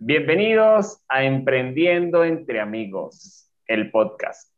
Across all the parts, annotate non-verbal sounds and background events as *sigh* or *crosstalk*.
Bienvenidos a Emprendiendo entre Amigos, el podcast.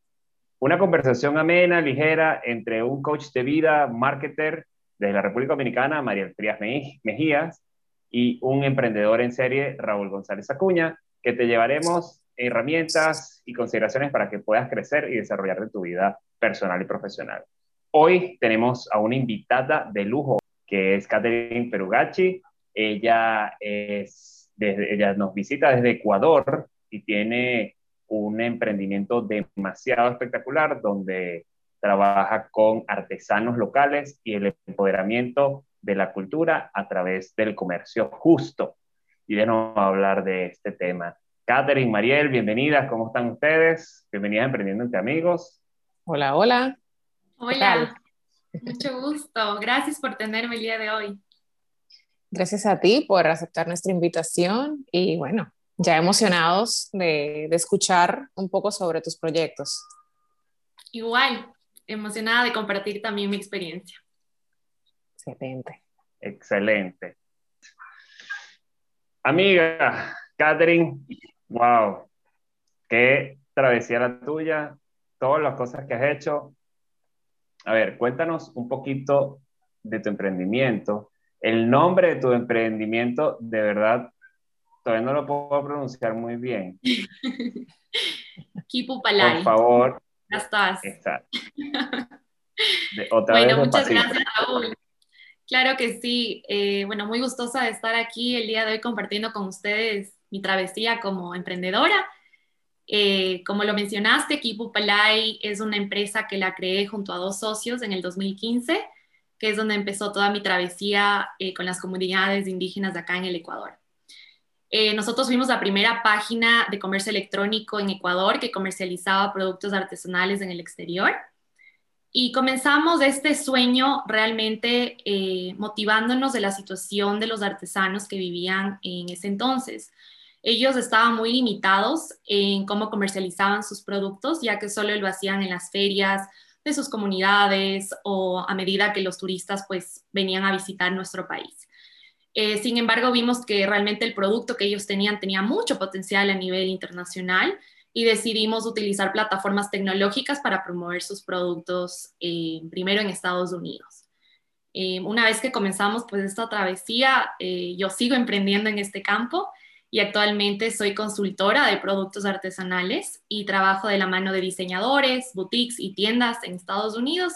Una conversación amena, ligera, entre un coach de vida, marketer de la República Dominicana, María Frías Mejías, y un emprendedor en serie, Raúl González Acuña, que te llevaremos herramientas y consideraciones para que puedas crecer y desarrollarte tu vida personal y profesional. Hoy tenemos a una invitada de lujo, que es Catherine Perugacci. Ella es ella nos visita desde Ecuador y tiene un emprendimiento demasiado espectacular donde trabaja con artesanos locales y el empoderamiento de la cultura a través del comercio justo. Y de nuevo a hablar de este tema. Catherine, Mariel, bienvenidas, ¿cómo están ustedes? Bienvenidas a Emprendiendo entre Amigos. Hola, hola. Hola, mucho gusto. Gracias por tenerme el día de hoy. Gracias a ti por aceptar nuestra invitación y bueno, ya emocionados de, escuchar un poco sobre tus proyectos. Igual, emocionada de compartir también mi experiencia. Excelente. Excelente. Amiga, Catherine, wow, qué travesía la tuya, todas las cosas que has hecho. A ver, cuéntanos un poquito de tu emprendimiento, el nombre de tu emprendimiento, de verdad, todavía no lo puedo pronunciar muy bien. *laughs* Kipupalai. Por favor. Ya estás. bueno, muchas gracias, Raúl. Claro que sí. Eh, bueno, muy gustosa de estar aquí el día de hoy compartiendo con ustedes mi travesía como emprendedora. Eh, como lo mencionaste, Kipupalai es una empresa que la creé junto a dos socios en el 2015 que es donde empezó toda mi travesía eh, con las comunidades indígenas de acá en el Ecuador. Eh, nosotros fuimos la primera página de comercio electrónico en Ecuador que comercializaba productos artesanales en el exterior. Y comenzamos este sueño realmente eh, motivándonos de la situación de los artesanos que vivían en ese entonces. Ellos estaban muy limitados en cómo comercializaban sus productos, ya que solo lo hacían en las ferias de sus comunidades o a medida que los turistas pues venían a visitar nuestro país. Eh, sin embargo, vimos que realmente el producto que ellos tenían tenía mucho potencial a nivel internacional y decidimos utilizar plataformas tecnológicas para promover sus productos eh, primero en Estados Unidos. Eh, una vez que comenzamos pues esta travesía, yo sigo emprendiendo en este campo y actualmente soy consultora de productos artesanales y trabajo de la mano de diseñadores, boutiques y tiendas en Estados Unidos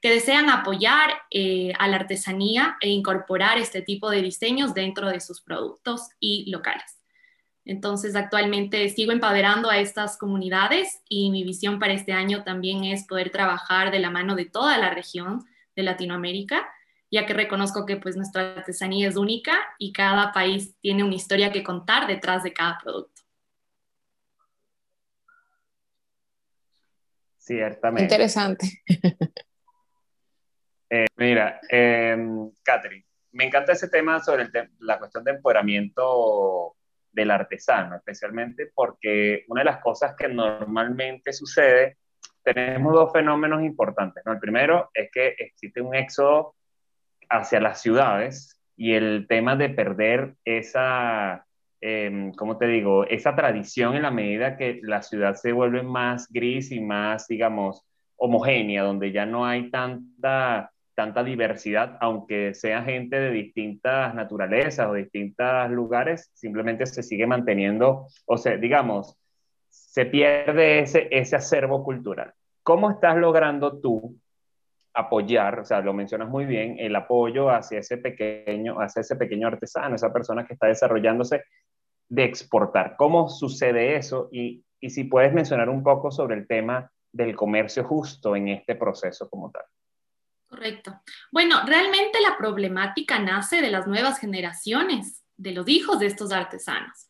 que desean apoyar eh, a la artesanía e incorporar este tipo de diseños dentro de sus productos y locales. Entonces, actualmente sigo empoderando a estas comunidades y mi visión para este año también es poder trabajar de la mano de toda la región de Latinoamérica ya que reconozco que pues nuestra artesanía es única y cada país tiene una historia que contar detrás de cada producto. Ciertamente. Interesante. *laughs* Eh, mira, em, Catherine, me encanta ese tema sobre la cuestión de empoderamiento del artesano, especialmente porque una de las cosas que normalmente sucede, tenemos dos fenómenos importantes. ¿no? El primero es que existe un éxodo hacia las ciudades y el tema de perder esa, eh, ¿cómo te digo?, esa tradición en la medida que la ciudad se vuelve más gris y más, digamos, homogénea, donde ya no hay tanta, tanta diversidad, aunque sea gente de distintas naturalezas o distintos lugares, simplemente se sigue manteniendo, o sea, digamos, se pierde ese, ese acervo cultural. ¿Cómo estás logrando tú apoyar, o sea, lo mencionas muy bien, el apoyo hacia ese pequeño, hacia ese pequeño artesano, esa persona que está desarrollándose, de exportar. ¿Cómo sucede eso? Y, y si puedes mencionar un poco sobre el tema del comercio justo en este proceso como tal. Correcto. Bueno, realmente la problemática nace de las nuevas generaciones, de los hijos de estos artesanos,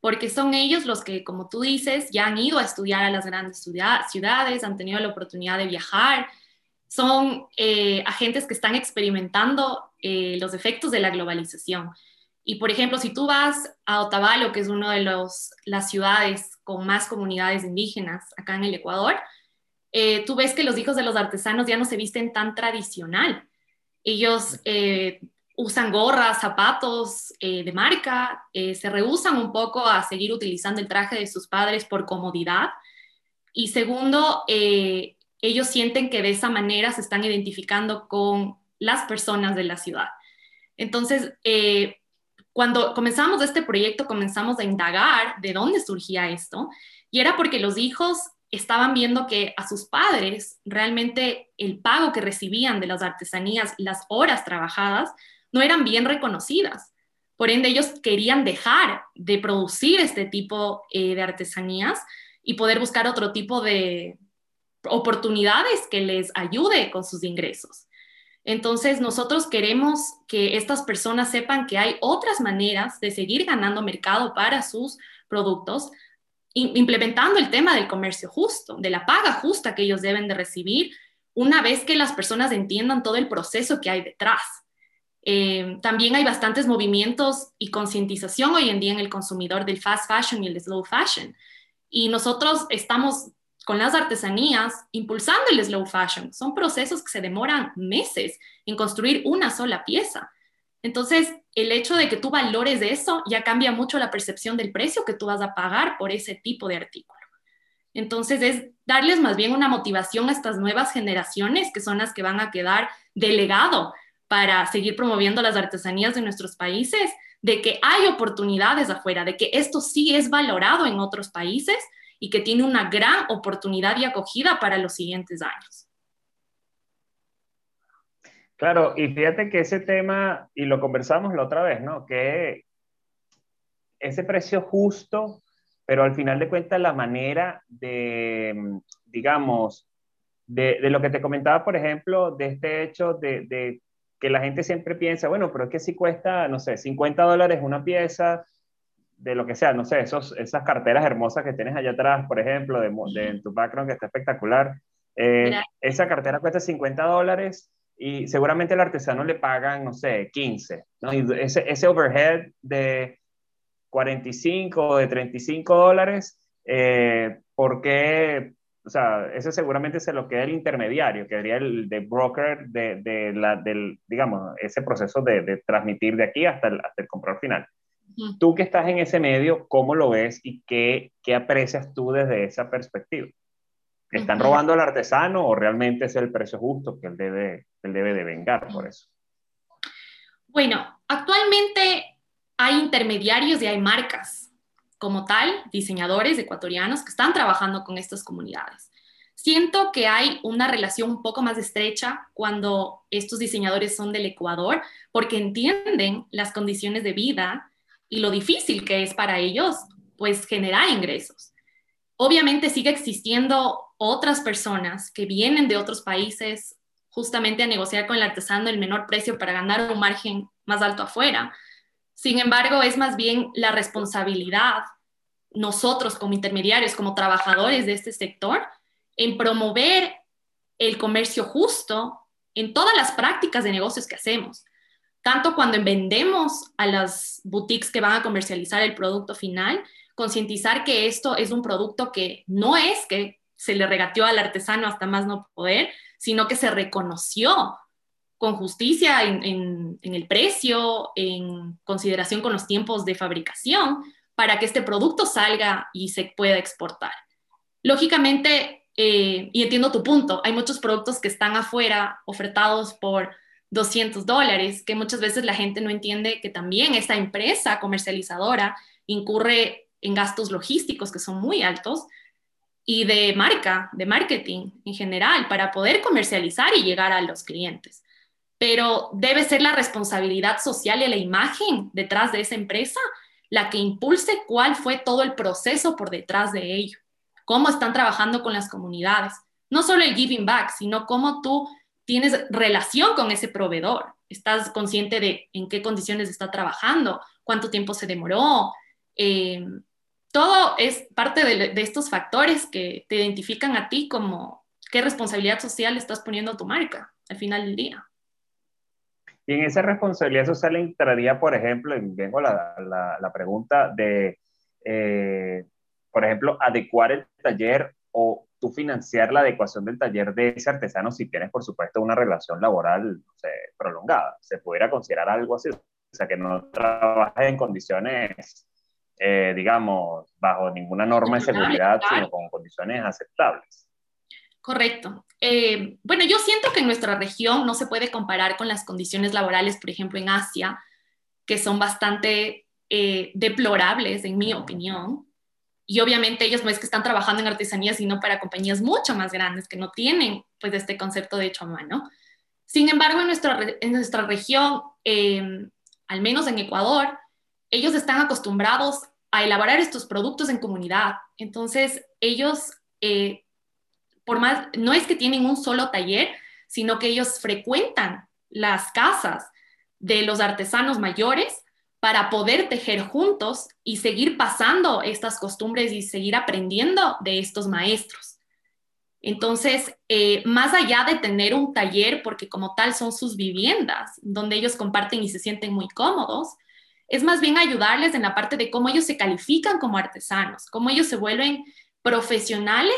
porque son ellos los que, como tú dices, ya han ido a estudiar a las grandes ciudades, han tenido la oportunidad de viajar, son eh, agentes que están experimentando eh, los efectos de la globalización. Y por ejemplo, si tú vas a Otavalo, que es una de las ciudades con más comunidades indígenas acá en el Ecuador, eh, tú ves que los hijos de los artesanos ya no se visten tan tradicional. Ellos usan gorras, zapatos de marca, se rehusan un poco a seguir utilizando el traje de sus padres por comodidad. Y segundo, ellos sienten que de esa manera se están identificando con las personas de la ciudad. Entonces, cuando comenzamos este proyecto, comenzamos a indagar de dónde surgía esto, y era porque los hijos estaban viendo que a sus padres realmente el pago que recibían de las artesanías, las horas trabajadas, no eran bien reconocidas. Por ende, ellos querían dejar de producir este tipo eh, de artesanías y poder buscar otro tipo de oportunidades que les ayude con sus ingresos. Entonces, nosotros queremos que estas personas sepan que hay otras maneras de seguir ganando mercado para sus productos, implementando el tema del comercio justo, de la paga justa que ellos deben de recibir una vez que las personas entiendan todo el proceso que hay detrás. Eh, también hay bastantes movimientos y concientización hoy en día en el consumidor del fast fashion y el slow fashion. Y nosotros estamos con las artesanías impulsando el slow fashion. Son procesos que se demoran meses en construir una sola pieza. Entonces, el hecho de que tú valores eso ya cambia mucho la percepción del precio que tú vas a pagar por ese tipo de artículo. Entonces, es darles más bien una motivación a estas nuevas generaciones que son las que van a quedar delegado para seguir promoviendo las artesanías de nuestros países, de que hay oportunidades afuera, de que esto sí es valorado en otros países y que tiene una gran oportunidad y acogida para los siguientes años. Claro, y fíjate que ese tema, y lo conversamos la otra vez, ¿no? Que ese precio justo, pero al final de cuentas la manera de, digamos, de, lo que te comentaba, por ejemplo, de este hecho de, que la gente siempre piensa, bueno, pero es que si cuesta, no sé, 50 dólares una pieza, de lo que sea, no sé, esos, esas carteras hermosas que tienes allá atrás, por ejemplo, de, en tu background que está espectacular, eh, esa cartera cuesta 50 dólares y seguramente el artesano le pagan, no sé, 15, ¿no? Y ese, ese overhead de 45 o de 35 dólares, eh, porque, o sea, ese seguramente se lo queda el intermediario, que sería el de broker de, de la, del, digamos, ese proceso de, de, transmitir de aquí hasta el, hasta el comprador final. Tú que estás en ese medio, ¿cómo lo ves y qué, qué aprecias tú desde esa perspectiva? ¿Están robando al artesano o realmente es el precio justo que él debe, él debe de vengar por eso? Bueno, actualmente hay intermediarios y hay marcas como tal, diseñadores ecuatorianos que están trabajando con estas comunidades. Siento que hay una relación un poco más estrecha cuando estos diseñadores son del Ecuador, porque entienden las condiciones de vida y lo difícil que es para ellos, pues, generar ingresos. Obviamente sigue existiendo otras personas que vienen de otros países justamente a negociar con el artesano el menor precio para ganar un margen más alto afuera. Sin embargo, es más bien la responsabilidad nosotros como intermediarios, como trabajadores de este sector, en promover el comercio justo en todas las prácticas de negocios que hacemos. Tanto cuando vendemos a las boutiques que van a comercializar el producto final, concientizar que esto es un producto que no es que se le regateó al artesano hasta más no poder, sino que se reconoció con justicia en, el precio, en consideración con los tiempos de fabricación, para que este producto salga y se pueda exportar. Lógicamente, eh, y entiendo tu punto, hay muchos productos que están afuera ofertados por 200 dólares, que muchas veces la gente no entiende que también esta empresa comercializadora incurre en gastos logísticos que son muy altos y de marca, de marketing en general, para poder comercializar y llegar a los clientes. Pero debe ser la responsabilidad social y la imagen detrás de esa empresa la que impulse cuál fue todo el proceso por detrás de ello, cómo están trabajando con las comunidades, no solo el giving back, sino cómo tú tienes relación con ese proveedor, estás consciente de en qué condiciones está trabajando, cuánto tiempo se demoró, eh, todo es parte de, estos factores que te identifican a ti como qué responsabilidad social estás poniendo a tu marca al final del día. Y en esa responsabilidad social entraría, por ejemplo, y vengo la, la, pregunta de, eh, por ejemplo, adecuar el taller o tú financiar la adecuación del taller de ese artesano si tienes, por supuesto, una relación laboral prolongada. Se pudiera considerar algo así. O sea, que no trabajes en condiciones, eh, digamos, bajo ninguna norma de seguridad, sino con condiciones aceptables. Correcto. Eh, bueno, yo siento que en nuestra región no se puede comparar con las condiciones laborales, por ejemplo, en Asia, que son bastante eh, deplorables, en mi opinión. Y obviamente ellos no es que están trabajando en artesanía, sino para compañías mucho más grandes que no tienen pues este concepto de hecho a mano. Sin embargo, en nuestra, en nuestra región, em, al menos en Ecuador, ellos están acostumbrados a elaborar estos productos en comunidad. Entonces, ellos, eh, por más, no es que tienen un solo taller, sino que ellos frecuentan las casas de los artesanos mayores para poder tejer juntos y seguir pasando estas costumbres y seguir aprendiendo de estos maestros. Entonces, eh, más allá de tener un taller, porque como tal son sus viviendas, donde ellos comparten y se sienten muy cómodos, es más bien ayudarles en la parte de cómo ellos se califican como artesanos, cómo ellos se vuelven profesionales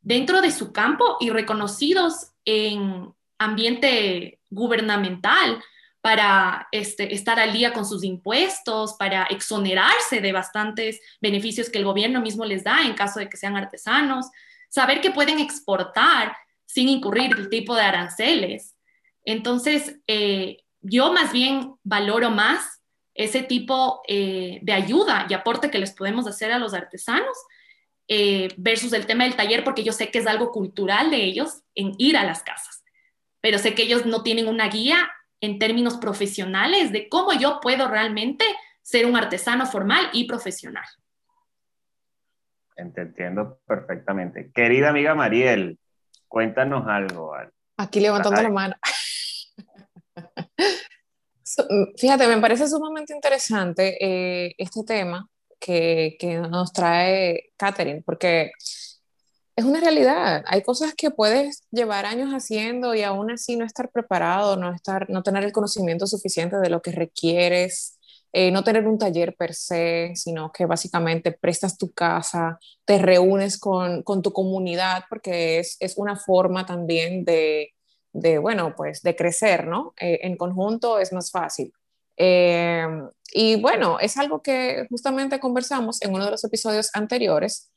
dentro de su campo y reconocidos en ambiente gubernamental para este, estar al día con sus impuestos, para exonerarse de bastantes beneficios que el gobierno mismo les da en caso de que sean artesanos, saber que pueden exportar sin incurrir el tipo de aranceles. Entonces, eh, yo más bien valoro más ese tipo eh, de ayuda y aporte que les podemos hacer a los artesanos eh, versus el tema del taller, porque yo sé que es algo cultural de ellos en ir a las casas, pero sé que ellos no tienen una guía en términos profesionales de cómo yo puedo realmente ser un artesano formal y profesional. entiendo perfectamente. Querida amiga Mariel, cuéntanos algo. Aquí levantando la mano. *laughs* Fíjate, me parece sumamente interesante eh, este tema que, que, nos trae Catherine, porque es una realidad. Hay cosas que puedes llevar años haciendo y aún así no estar preparado, no, estar, no tener el conocimiento suficiente de lo que requieres, eh, no tener un taller per se, sino que básicamente prestas tu casa, te reúnes con, con tu comunidad, porque es, es, una forma también de, de, bueno, pues de crecer, ¿no? Eh, en conjunto es más fácil. Eh, y bueno, es algo que justamente conversamos en uno de los episodios anteriores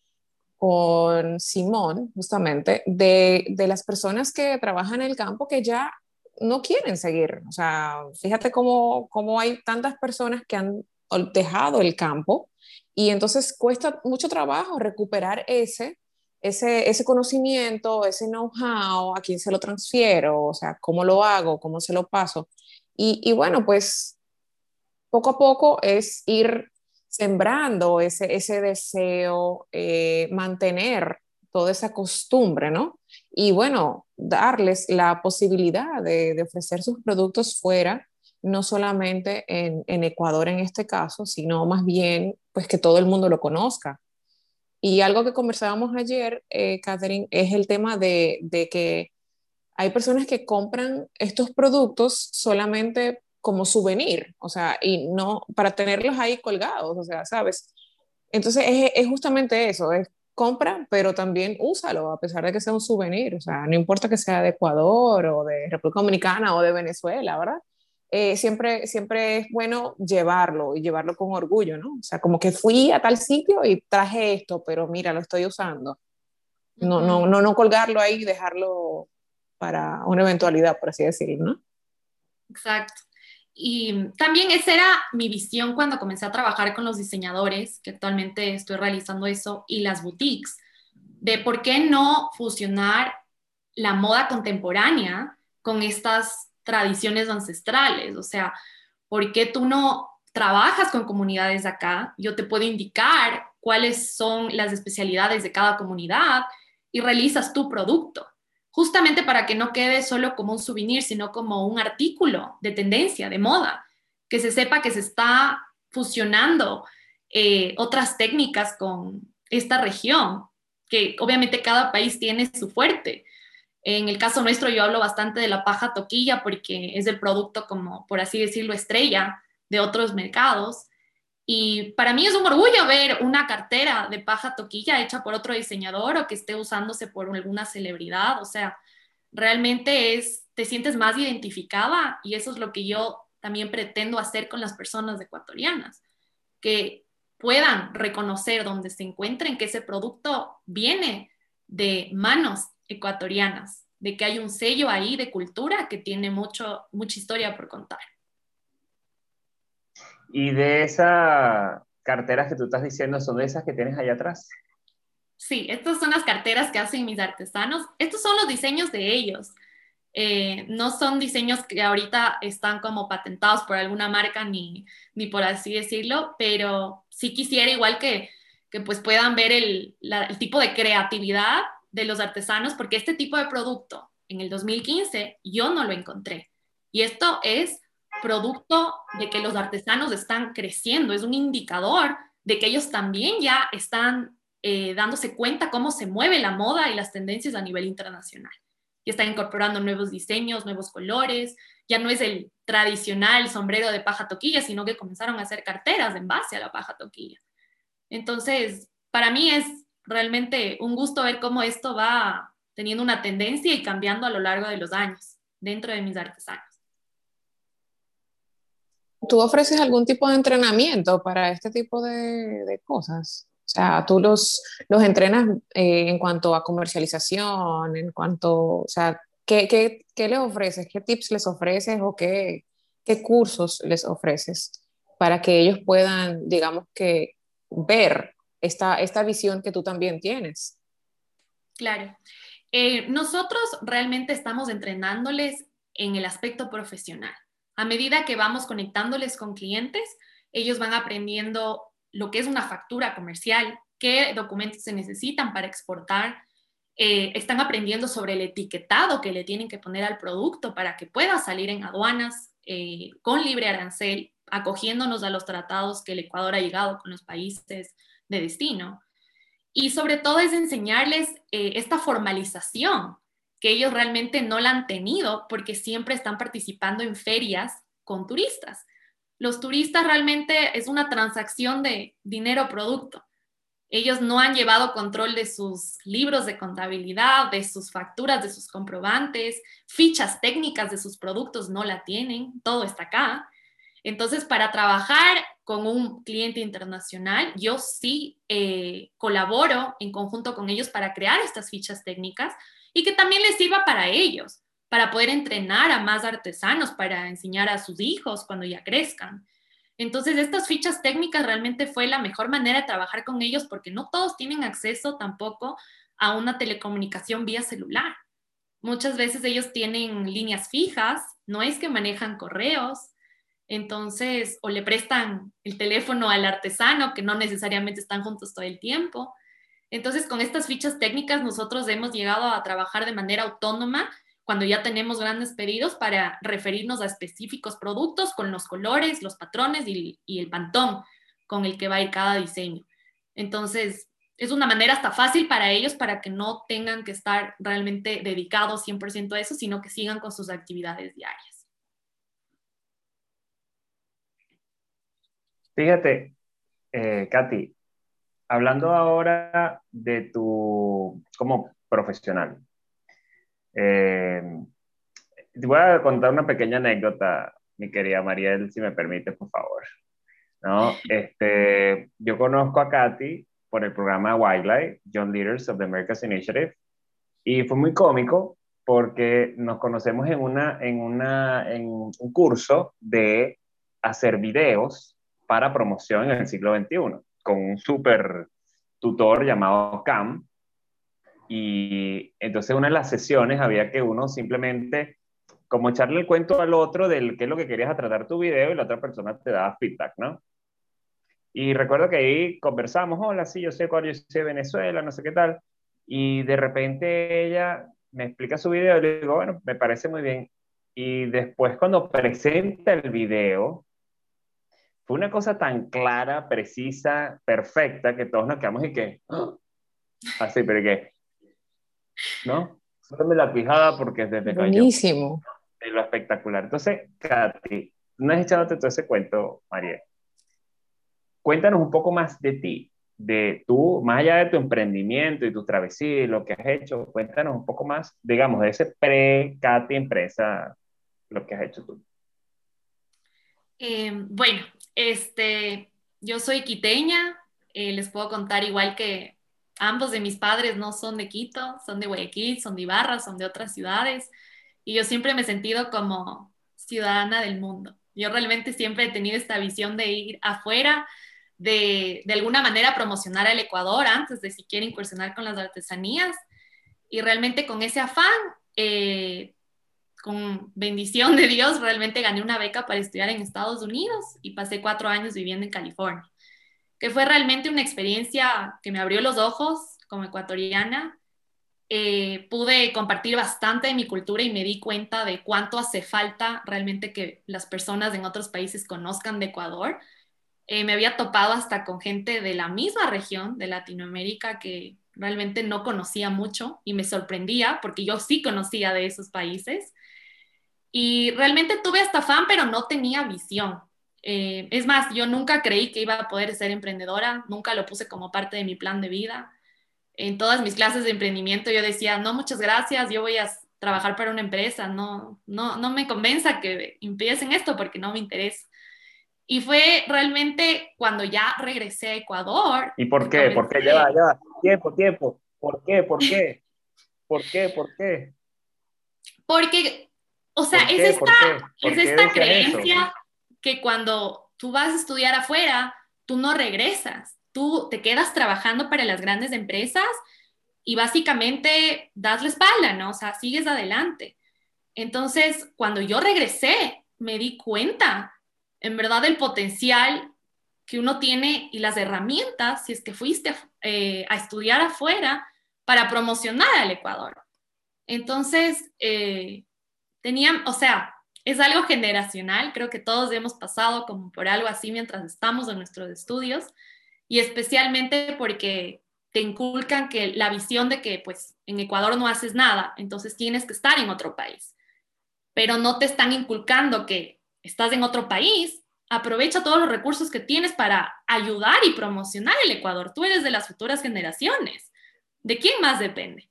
con Simón, justamente, de, de, las personas que trabajan en el campo que ya no quieren seguir. O sea, fíjate cómo, cómo hay tantas personas que han dejado el campo y entonces cuesta mucho trabajo recuperar ese, ese, ese conocimiento, ese know-how, a quién se lo transfiero, o sea, cómo lo hago, cómo se lo paso. Y, y bueno, pues poco a poco es ir sembrando ese, ese deseo, eh, mantener toda esa costumbre, ¿no? Y bueno, darles la posibilidad de, ofrecer sus productos fuera, no solamente en, en, Ecuador en este caso, sino más bien, pues que todo el mundo lo conozca. Y algo que conversábamos ayer, eh, Catherine, es el tema de, de que hay personas que compran estos productos solamente como souvenir, o sea, y no para tenerlos ahí colgados, o sea, ¿sabes? Entonces es, es, justamente eso, es compra, pero también úsalo, a pesar de que sea un souvenir, o sea, no importa que sea de Ecuador o de República Dominicana o de Venezuela, ¿verdad? Eh, siempre, siempre es bueno llevarlo y llevarlo con orgullo, ¿no? O sea, como que fui a tal sitio y traje esto, pero mira, lo estoy usando. No, no, no, no colgarlo ahí y dejarlo para una eventualidad, por así decirlo, ¿no? Exacto. Y también esa era mi visión cuando comencé a trabajar con los diseñadores, que actualmente estoy realizando eso, y las boutiques, de por qué no fusionar la moda contemporánea con estas tradiciones ancestrales. O sea, ¿por qué tú no trabajas con comunidades de acá? Yo te puedo indicar cuáles son las especialidades de cada comunidad y realizas tu producto justamente para que no quede solo como un souvenir, sino como un artículo de tendencia, de moda, que se sepa que se está fusionando eh, otras técnicas con esta región, que obviamente cada país tiene su fuerte. En el caso nuestro yo hablo bastante de la paja toquilla porque es el producto como, por así decirlo, estrella de otros mercados. Y para mí es un orgullo ver una cartera de paja toquilla hecha por otro diseñador o que esté usándose por alguna celebridad. O sea, realmente es, te sientes más identificada y eso es lo que yo también pretendo hacer con las personas ecuatorianas, que puedan reconocer donde se encuentren que ese producto viene de manos ecuatorianas, de que hay un sello ahí de cultura que tiene mucho, mucha historia por contar. Y de esas carteras que tú estás diciendo, ¿son de esas que tienes allá atrás? Sí, estas son las carteras que hacen mis artesanos. Estos son los diseños de ellos. Eh, no son diseños que ahorita están como patentados por alguna marca ni, ni por así decirlo, pero sí quisiera igual que, que pues puedan ver el, el tipo de creatividad de los artesanos, porque este tipo de producto en el 2015 yo no lo encontré. Y esto es producto de que los artesanos están creciendo, es un indicador de que ellos también ya están eh, dándose cuenta cómo se mueve la moda y las tendencias a nivel internacional. Y están incorporando nuevos diseños, nuevos colores, ya no es el tradicional sombrero de paja toquilla, sino que comenzaron a hacer carteras en base a la paja toquilla. Entonces, para mí es realmente un gusto ver cómo esto va teniendo una tendencia y cambiando a lo largo de los años dentro de mis artesanos. ¿Tú ofreces algún tipo de entrenamiento para este tipo de, cosas? O sea, tú los, los entrenas eh, en cuanto a comercialización, en cuanto, o sea, ¿qué, qué, qué les ofreces? ¿Qué tips les ofreces o qué, qué cursos les ofreces para que ellos puedan, digamos que, ver esta, esta visión que tú también tienes? Claro. Eh, nosotros realmente estamos entrenándoles en el aspecto profesional. A medida que vamos conectándoles con clientes, ellos van aprendiendo lo que es una factura comercial, qué documentos se necesitan para exportar, eh, están aprendiendo sobre el etiquetado que le tienen que poner al producto para que pueda salir en aduanas eh, con libre arancel, acogiéndonos a los tratados que el Ecuador ha llegado con los países de destino. Y sobre todo es enseñarles eh, esta formalización que ellos realmente no la han tenido porque siempre están participando en ferias con turistas. Los turistas realmente es una transacción de dinero-producto. Ellos no han llevado control de sus libros de contabilidad, de sus facturas, de sus comprobantes, fichas técnicas de sus productos no la tienen, todo está acá. Entonces, para trabajar con un cliente internacional, yo sí eh, colaboro en conjunto con ellos para crear estas fichas técnicas, y que también les sirva para ellos, para poder entrenar a más artesanos, para enseñar a sus hijos cuando ya crezcan. Entonces, estas fichas técnicas realmente fue la mejor manera de trabajar con ellos porque no todos tienen acceso tampoco a una telecomunicación vía celular. Muchas veces ellos tienen líneas fijas, no es que manejan correos, entonces, o le prestan el teléfono al artesano, que no necesariamente están juntos todo el tiempo. Entonces, con estas fichas técnicas nosotros hemos llegado a trabajar de manera autónoma cuando ya tenemos grandes pedidos para referirnos a específicos productos con los colores, los patrones y, el pantón con el que va a ir cada diseño. Entonces, es una manera hasta fácil para ellos para que no tengan que estar realmente dedicados 100% a eso, sino que sigan con sus actividades diarias. Fíjate, eh, Katy, hablando ahora de tu como profesional, eh, te voy a contar una pequeña anécdota, mi querida Mariel, si me permite, por favor. ¿No? Este, yo conozco a Katy por el programa Wildlife, Young Leaders of the Americas Initiative, y fue muy cómico porque nos conocemos en, una, en, una, en un curso de hacer videos para promoción en el siglo XXI con un súper tutor llamado Cam. Y entonces una de las sesiones había que uno simplemente como echarle el cuento al otro del qué es lo que querías a tratar tu video y la otra persona te daba feedback, ¿no? Y recuerdo que ahí conversamos, hola, sí, yo sé cuál, yo de Venezuela, no sé qué tal. Y de repente ella me explica su video y le digo, bueno, me parece muy bien. Y después cuando presenta el video, fue una cosa tan clara, precisa, perfecta, que todos nos quedamos y que, ¡ah! así, pero que, ¿no? Solo la pijada porque desde Buenísimo. De lo espectacular. Entonces, Katy, no has echándote todo ese cuento, María. cuéntanos un poco más de ti, de tú, más allá de tu emprendimiento y tu travesía y lo que has hecho, cuéntanos un poco más, digamos, de ese pre-Cati empresa, lo que has hecho tú. Eh, bueno, este, yo soy quiteña, eh, les puedo contar igual que ambos de mis padres no son de Quito, son de Guayaquil, son de Ibarra, son de otras ciudades, y yo siempre me he sentido como ciudadana del mundo. Yo realmente siempre he tenido esta visión de ir afuera, de, de alguna manera promocionar al Ecuador antes de siquiera incursionar con las artesanías, y realmente con ese afán eh, con bendición de Dios, realmente gané una beca para estudiar en Estados Unidos y pasé cuatro años viviendo en California, que fue realmente una experiencia que me abrió los ojos como ecuatoriana. Eh, pude compartir bastante de mi cultura y me di cuenta de cuánto hace falta realmente que las personas en otros países conozcan de Ecuador. Eh, me había topado hasta con gente de la misma región de Latinoamérica que realmente no conocía mucho y me sorprendía porque yo sí conocía de esos países y realmente tuve hasta fan, pero no tenía visión. Eh, es más, yo nunca creí que iba a poder ser emprendedora, nunca lo puse como parte de mi plan de vida. En todas mis clases de emprendimiento yo decía, no, muchas gracias, yo voy a trabajar para una empresa, no, no, no me convenza que empiecen esto porque no me interesa. Y fue realmente cuando ya regresé a Ecuador. ¿Y por qué? ¿Por qué? Lleva, lleva. Tiempo, tiempo. ¿Por qué? ¿Por qué? ¿Por qué? ¿Por qué? *laughs* Porque o sea, es esta, es esta creencia que cuando tú vas a estudiar afuera, tú no regresas, tú te quedas trabajando para las grandes empresas y básicamente das la espalda, ¿no? O sea, sigues adelante. Entonces, cuando yo regresé, me di cuenta, en verdad, del potencial que uno tiene y las herramientas, si es que fuiste eh, a estudiar afuera, para promocionar al Ecuador. Entonces, eh, tenían, o sea, es algo generacional, creo que todos hemos pasado como por algo así mientras estamos en nuestros estudios y especialmente porque te inculcan que la visión de que pues en Ecuador no haces nada, entonces tienes que estar en otro país, pero no te están inculcando que estás en otro país, aprovecha todos los recursos que tienes para ayudar y promocionar el Ecuador, tú eres de las futuras generaciones, ¿de quién más depende?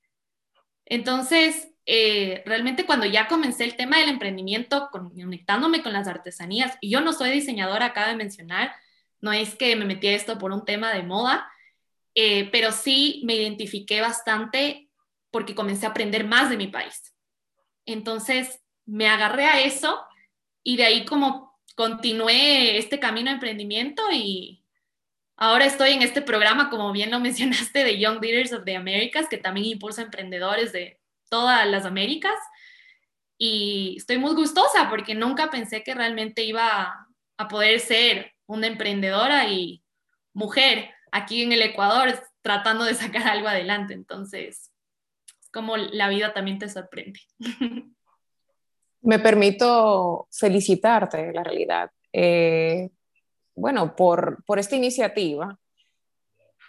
Entonces, eh, realmente cuando ya comencé el tema del emprendimiento, conectándome con las artesanías, y yo no soy diseñadora, acabo de mencionar, no es que me metí a esto por un tema de moda, eh, pero sí me identifiqué bastante porque comencé a aprender más de mi país. Entonces me agarré a eso y de ahí como continué este camino de emprendimiento y ahora estoy en este programa, como bien lo *laughs* mencionaste, de Young Leaders of the Americas, que también impulsa emprendedores de todas las Américas. Y estoy muy gustosa porque nunca pensé que realmente iba a poder ser una emprendedora y mujer aquí en el Ecuador tratando de sacar algo adelante. Entonces, es como la vida también te sorprende. *laughs* Me permito felicitarte, la realidad. Eh, bueno, por, por esta iniciativa,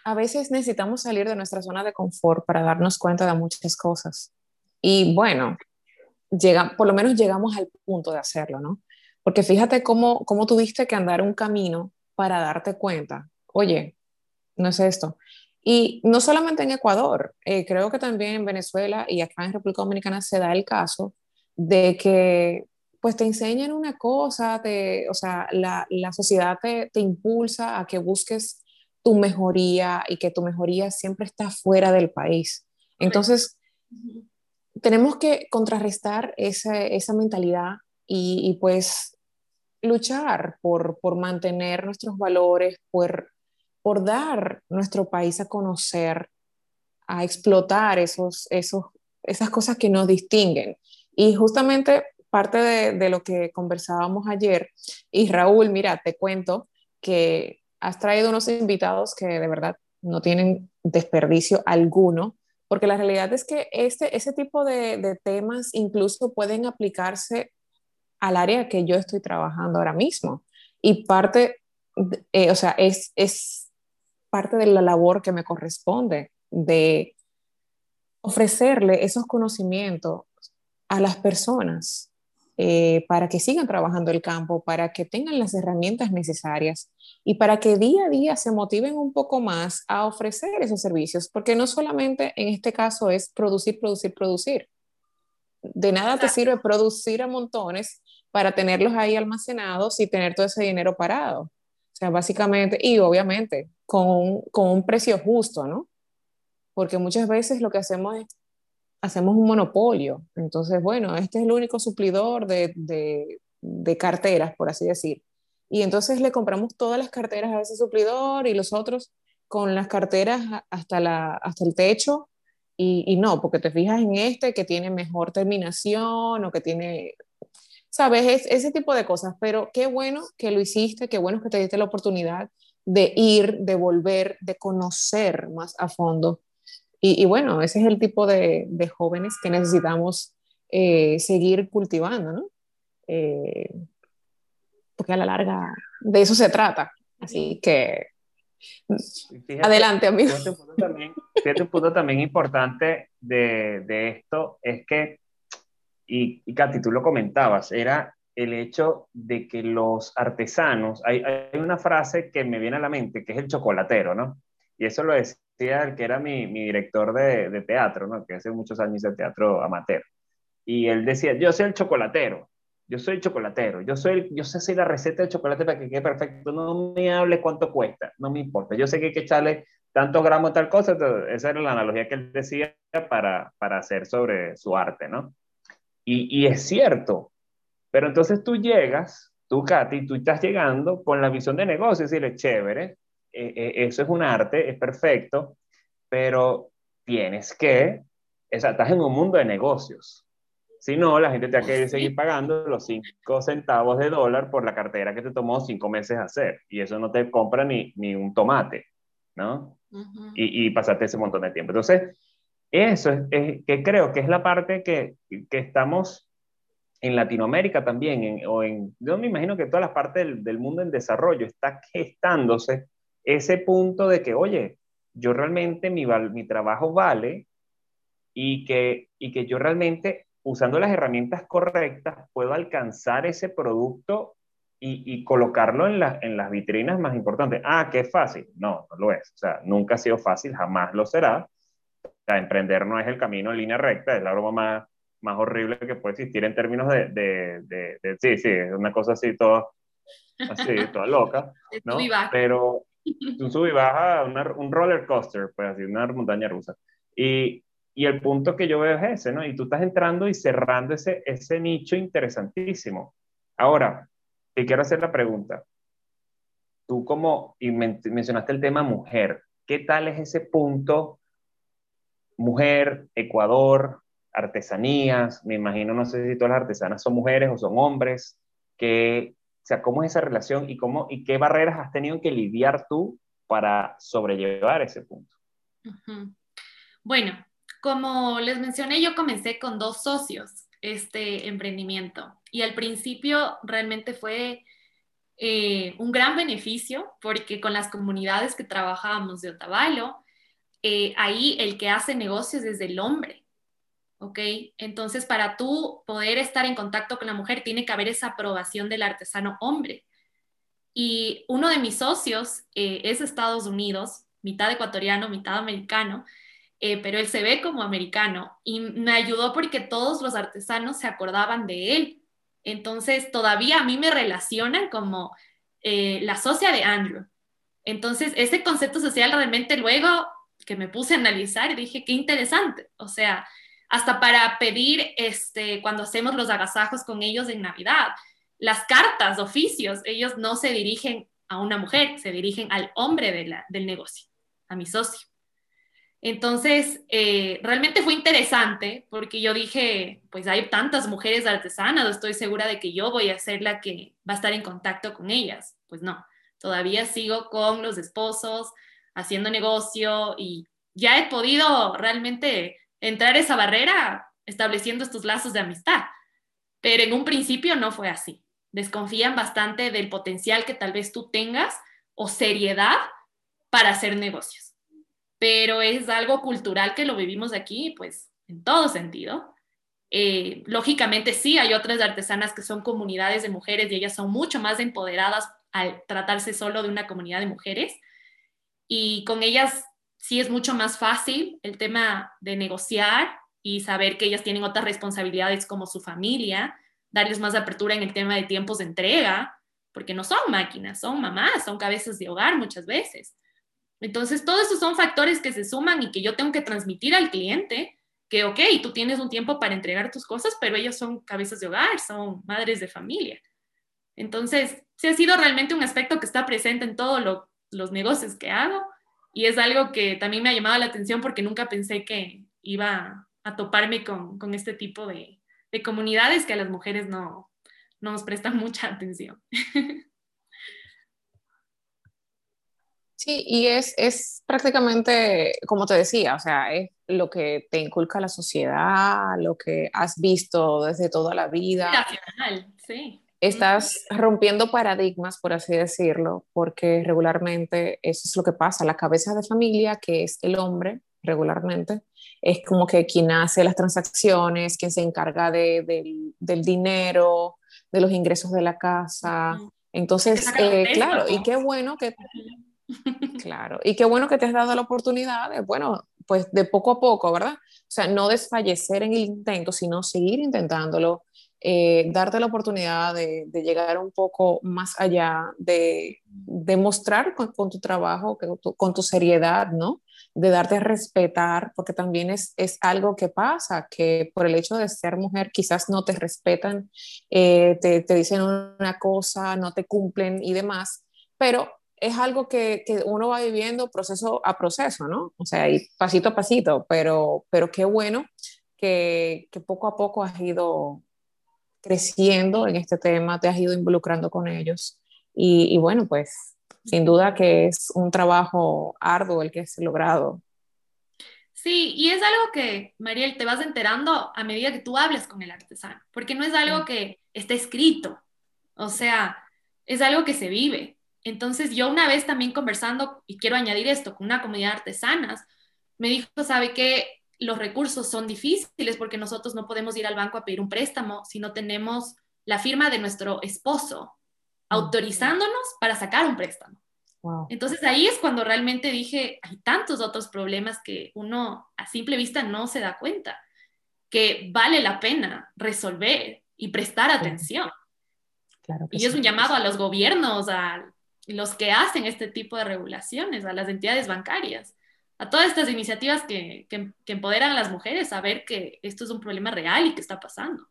a veces necesitamos salir de nuestra zona de confort para darnos cuenta de muchas cosas. Y bueno, llega, por lo menos llegamos al punto de hacerlo, ¿no? Porque fíjate cómo, cómo tuviste que andar un camino para darte cuenta, oye, no es esto. Y no solamente en Ecuador, eh, creo que también en Venezuela y acá en República Dominicana se da el caso de que pues te enseñan una cosa, te, o sea, la, la sociedad te, te, impulsa a que busques tu mejoría y que tu mejoría siempre está fuera del país. Entonces, tenemos que contrarrestar esa, esa mentalidad y, y, pues luchar por, por mantener nuestros valores, por, por dar nuestro país a conocer, a explotar esos, esos, esas cosas que nos distinguen. Y justamente parte de, de, lo que conversábamos ayer, y Raúl, mira, te cuento que has traído unos invitados que de verdad no tienen desperdicio alguno porque la realidad es que este, ese tipo de, temas incluso pueden aplicarse al área que yo estoy trabajando ahora mismo. Y parte, eh, o sea, es, es parte de la labor que me corresponde de ofrecerle esos conocimientos a las personas eh, para que sigan trabajando el campo, para que tengan las herramientas necesarias y para que día a día se motiven un poco más a ofrecer esos servicios, porque no solamente en este caso es producir, producir, producir. De nada te sirve producir a montones para tenerlos ahí almacenados y tener todo ese dinero parado. O sea, básicamente, y obviamente con un, con un precio justo, ¿no? Porque muchas veces lo que hacemos es, hacemos un monopolio. Entonces, bueno, este es el único suplidor de, de, carteras, por así decir. Y entonces le compramos todas las carteras a ese suplidor y los otros con las carteras hasta, la, hasta el techo. Y, no, porque te fijas en este que tiene mejor terminación o que tiene ¿sabes? Es, ese tipo de cosas, pero qué bueno que lo hiciste, qué bueno que te diste la oportunidad de ir, de volver, de conocer más a fondo. Y, bueno, ese es el tipo de, de jóvenes que necesitamos eh, seguir cultivando, ¿no? Eh, porque a la larga de eso se trata. Así que adelante, amigo. Fíjate un punto también, un punto también importante de, de esto, es que y, y Katy, tú lo comentabas, era el hecho de que los artesanos, hay, hay, una frase que me viene a la mente, que es el chocolatero, ¿no? Y eso lo decía el que era mi, mi director de, de, teatro, ¿no? Que hace muchos años de teatro amateur. Y él decía, yo soy el chocolatero, yo soy el chocolatero, yo, soy yo sé hacer la receta de chocolate para que quede perfecto, no me hable cuánto cuesta, no me importa, yo sé que hay que echarle tantos gramos tal cosa, esa era la analogía que él decía para, para hacer sobre su arte, ¿no? Y, es cierto, pero entonces tú llegas, tú, Katy, tú estás llegando con la visión de negocio, es decir, chévere, eh, eh, eso es un arte, es perfecto, pero tienes que, estás en un mundo de negocios. Si no, la gente te va a querer seguir pagando los 5 centavos de dólar por la cartera que te tomó 5 meses hacer. Y eso no te compra ni, ni un tomate, ¿no? y, y pasaste ese montón de tiempo. Entonces, eso es, que creo que es la parte que, que estamos en Latinoamérica también, o en, yo me imagino que todas las partes del, del, mundo en desarrollo está gestándose ese punto de que, oye, yo realmente mi, mi trabajo vale y que, y que yo realmente usando las herramientas correctas puedo alcanzar ese producto y, y colocarlo en, la, en las vitrinas más importantes. Ah, qué fácil. No, no lo es. O sea, nunca ha sido fácil, jamás lo será sea, emprender no es el camino en línea recta, es la broma más, más horrible que puede existir en términos de, de, de, sí, sí, es una cosa así toda, así, toda loca, *laughs* ¿no? Pero tú sub y baja, un roller coaster, pues así, una montaña rusa. Y, y el punto que yo veo es ese, ¿no? Y tú estás entrando y cerrando ese, ese nicho interesantísimo. Ahora, te quiero hacer la pregunta. Tú como, y mencionaste el tema mujer, ¿qué tal es ese punto mujer, Ecuador, artesanías, me imagino, no sé si todas las artesanas son mujeres o son hombres, que, o sea, ¿cómo es esa relación y, cómo, y qué barreras has tenido que lidiar tú para sobrellevar ese punto? Bueno, como les mencioné, yo comencé con dos socios este emprendimiento y al principio realmente fue eh, un gran beneficio porque con las comunidades que trabajábamos de Otavalo, eh, ahí el que hace negocios es el hombre. ¿Ok? Entonces, para tú poder estar en contacto con la mujer, tiene que haber esa aprobación del artesano hombre. Y uno de mis socios eh, es Estados Unidos, mitad ecuatoriano, mitad americano, eh, pero él se ve como americano y me ayudó porque todos los artesanos se acordaban de él. Entonces, todavía a mí me relacionan como la socia de Andrew. Entonces, ese concepto social realmente luego que me puse a analizar dije, qué interesante. O sea, hasta para pedir, este, cuando hacemos los agasajos con ellos en Navidad, las cartas, oficios, ellos no se dirigen a una mujer, se dirigen al hombre de del negocio, a mi socio. Entonces, eh, realmente fue interesante porque yo dije, pues hay tantas mujeres artesanas, estoy segura de que yo voy a ser la que va a estar en contacto con ellas. Pues no, todavía sigo con los esposos, haciendo negocio y ya he podido realmente entrar esa barrera estableciendo estos lazos de amistad. Pero en un principio no fue así. Desconfían bastante del potencial que tal vez tú tengas o seriedad para hacer negocios. Pero es algo cultural que lo vivimos aquí, pues, en todo sentido. Eh, lógicamente sí, hay otras artesanas que son comunidades de mujeres y ellas son mucho más empoderadas al tratarse solo de una comunidad de mujeres. Y con ellas sí es mucho más fácil el tema de negociar y saber que ellas tienen otras responsabilidades como su familia, darles más apertura en el tema de tiempos de entrega, porque no son máquinas, son mamás, son cabezas de hogar muchas veces. Entonces, todos esos son factores que se suman y que yo tengo que transmitir al cliente que, ok, tú tienes un tiempo para entregar tus cosas, pero ellas son cabezas de hogar, son madres de familia. Entonces, sí ha sido realmente un aspecto que está presente en todos los negocios que hago y es algo que también me ha llamado la atención porque nunca pensé que iba a toparme con, con este tipo de, de, comunidades que a las mujeres no, no nos prestan *laughs* mucha atención. Sí, y es, es prácticamente, como te decía, o sea, es lo que te inculca la sociedad, lo que has visto desde toda la vida. sí. Estás rompiendo paradigmas, por así decirlo, porque regularmente eso es lo que pasa. La cabeza de familia, que es el hombre, regularmente, es como que quien hace las transacciones, quien se encarga de, del dinero, de los ingresos de la casa. Entonces, eh, claro, y qué bueno que... *laughs* Claro, y qué bueno que te has dado la oportunidad de, bueno, pues de poco a poco, ¿verdad? O sea, no desfallecer en el intento, sino seguir intentándolo, eh, darte la oportunidad de, llegar un poco más allá, de, demostrar con, tu trabajo, con tu seriedad, ¿no? De darte a respetar, porque también es, es, algo que pasa, que por el hecho de ser mujer quizás no te respetan, eh, te, te dicen una cosa, no te cumplen y demás, pero es algo que, que, uno va viviendo proceso a proceso, ¿no? O sea, y pasito a pasito, pero, pero qué bueno que, que poco a poco has ido creciendo en este tema, te has ido involucrando con ellos. Y, y bueno, pues sin duda que es un trabajo arduo el que has logrado. Sí, y es algo que, Mariel, te vas enterando a medida que tú hables con el artesano, porque no es algo que está escrito, o sea, es algo que se vive. Entonces yo una vez también conversando, y quiero añadir esto, con una comunidad de artesanas, me dijo, ¿sabe qué? Los recursos son difíciles porque nosotros no podemos ir al banco a pedir un préstamo si no tenemos la firma de nuestro esposo autorizándonos para sacar un préstamo. Entonces ahí es cuando realmente dije, hay tantos otros problemas que uno a simple vista no se da cuenta, que vale la pena resolver y prestar atención. y es un llamado a los gobiernos, a los que hacen este tipo de regulaciones, a las entidades bancarias, a todas estas iniciativas que, que, empoderan a las mujeres a ver que esto es un problema real y que está pasando.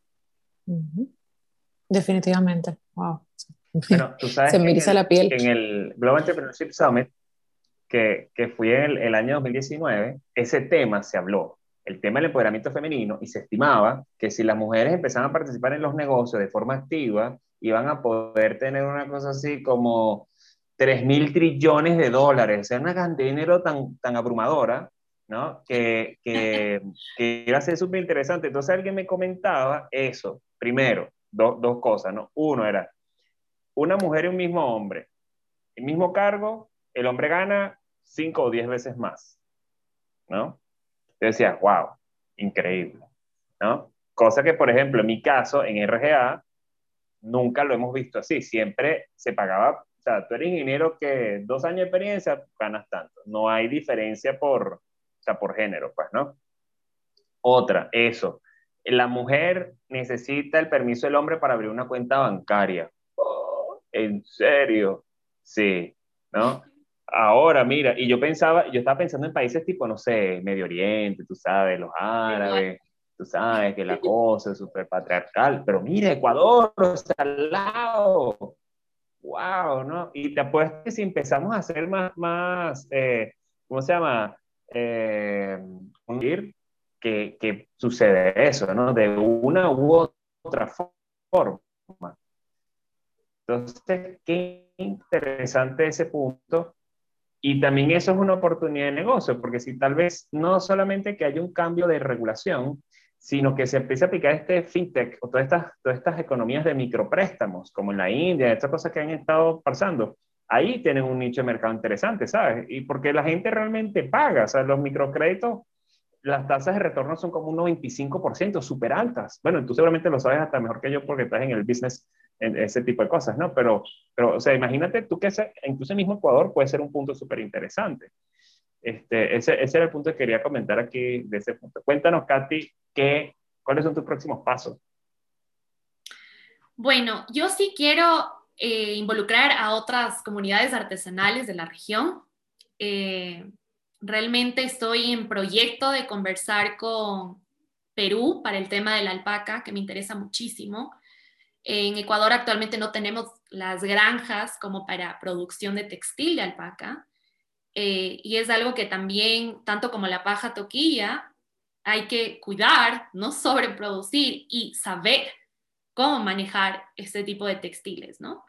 Definitivamente, wow. *laughs* tú sabes Se me eriza la piel. En el Global Entrepreneurship Summit, que, que fui en el, el, año 2019, ese tema se habló, el tema del empoderamiento femenino, y se estimaba que si las mujeres empezaban a participar en los negocios de forma activa, iban a poder tener una cosa así como 3 mil trillones de dólares, o sea, una cantidad de dinero tan, tan abrumadora, ¿no? Que, que, *laughs* que iba a ser súper interesante. Entonces alguien me comentaba eso, primero, dos cosas, ¿no? Uno era, una mujer y un mismo hombre, el mismo cargo, el hombre gana 5 o 10 veces más, ¿no? Yo decía, wow, increíble, ¿no? Cosa que, por ejemplo, en mi caso, en RGA, nunca lo hemos visto así, siempre se pagaba o sea, tú eres ingeniero que dos años de experiencia ganas tanto. No hay diferencia por, o sea, por género, pues, ¿no? Otra, eso. La mujer necesita el permiso del hombre para abrir una cuenta bancaria. Oh, ¿En serio? Sí, ¿no? Ahora, mira, y yo pensaba, yo estaba pensando en países tipo, no sé, Medio Oriente, tú sabes, los árabes, tú sabes que la cosa es súper patriarcal, pero mira, Ecuador, está al lado, wow, ¿no? Y te apuesto que si empezamos a hacer más, más eh, ¿cómo se llama? Eh, que, que sucede eso, ¿no? De una u otra forma. Entonces, qué interesante ese punto. Y también eso es una oportunidad de negocio, porque si tal vez no solamente que haya un cambio de regulación, sino que se empiece a aplicar este fintech o todas estas, todas estas economías de micropréstamos, como en la India, estas cosas que han estado pasando, ahí tienen un nicho de mercado interesante, ¿sabes? Y porque la gente realmente paga, o sea, los microcréditos las tasas de retorno son como un 95%, súper altas. Bueno, tú seguramente lo sabes hasta mejor que yo porque estás en el business, en ese tipo de cosas, ¿no? Pero, pero o sea, imagínate tú que ese, incluso el mismo Ecuador puede ser un punto súper interesante. Este, ese, era el punto que quería comentar aquí de ese punto. Cuéntanos, Katy, ¿qué, ¿cuáles son tus próximos pasos? Bueno, yo sí quiero eh, involucrar a otras comunidades artesanales de la región. Eh, realmente estoy en proyecto de conversar con Perú para el tema de la alpaca, que me interesa muchísimo. En Ecuador actualmente no tenemos las granjas como para producción de textil de alpaca. Eh, y es algo que también, tanto como la paja toquilla, hay que cuidar, no sobreproducir y saber cómo manejar este tipo de textiles, ¿no?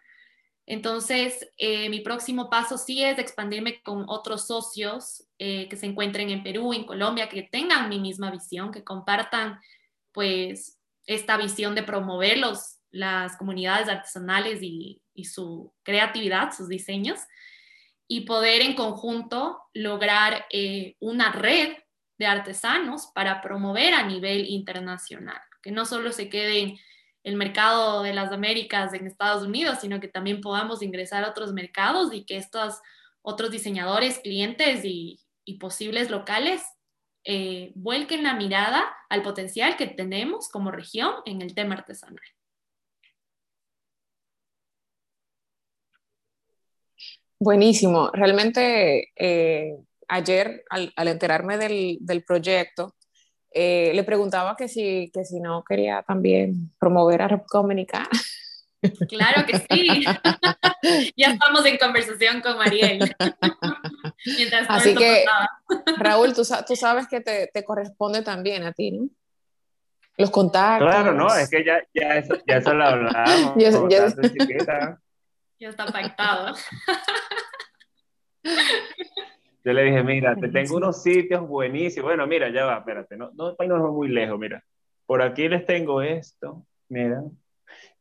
Entonces, eh, mi próximo paso sí es expandirme con otros socios eh, que se encuentren en Perú, en Colombia, que tengan mi misma visión, que compartan pues esta visión de promover los, las comunidades artesanales y, su creatividad, sus diseños, y poder en conjunto lograr eh, una red de artesanos para promover a nivel internacional, que no solo se queden el mercado de las Américas en Estados Unidos, sino que también podamos ingresar a otros mercados y que estos otros diseñadores, clientes y, posibles locales eh, vuelquen la mirada al potencial que tenemos como región en el tema artesanal. Buenísimo. Realmente eh, ayer al, enterarme del, del proyecto, eh, le preguntaba que si, que si no quería también promover a República Dominicana. *laughs* Claro que sí. *laughs* ya estamos en conversación con Mariel. *laughs* Así que, Raúl, tú, tú, sabes que te, te, corresponde también a ti, ¿no? Los contactos. Claro, no, es que ya, ya, eso, ya eso lo hablamos. Ya está pactado. Yo le dije, mira, te tengo unos sitios buenísimos. Bueno, mira, ya va, espérate, no, no, no es muy lejos, mira. Por aquí les tengo esto, mira.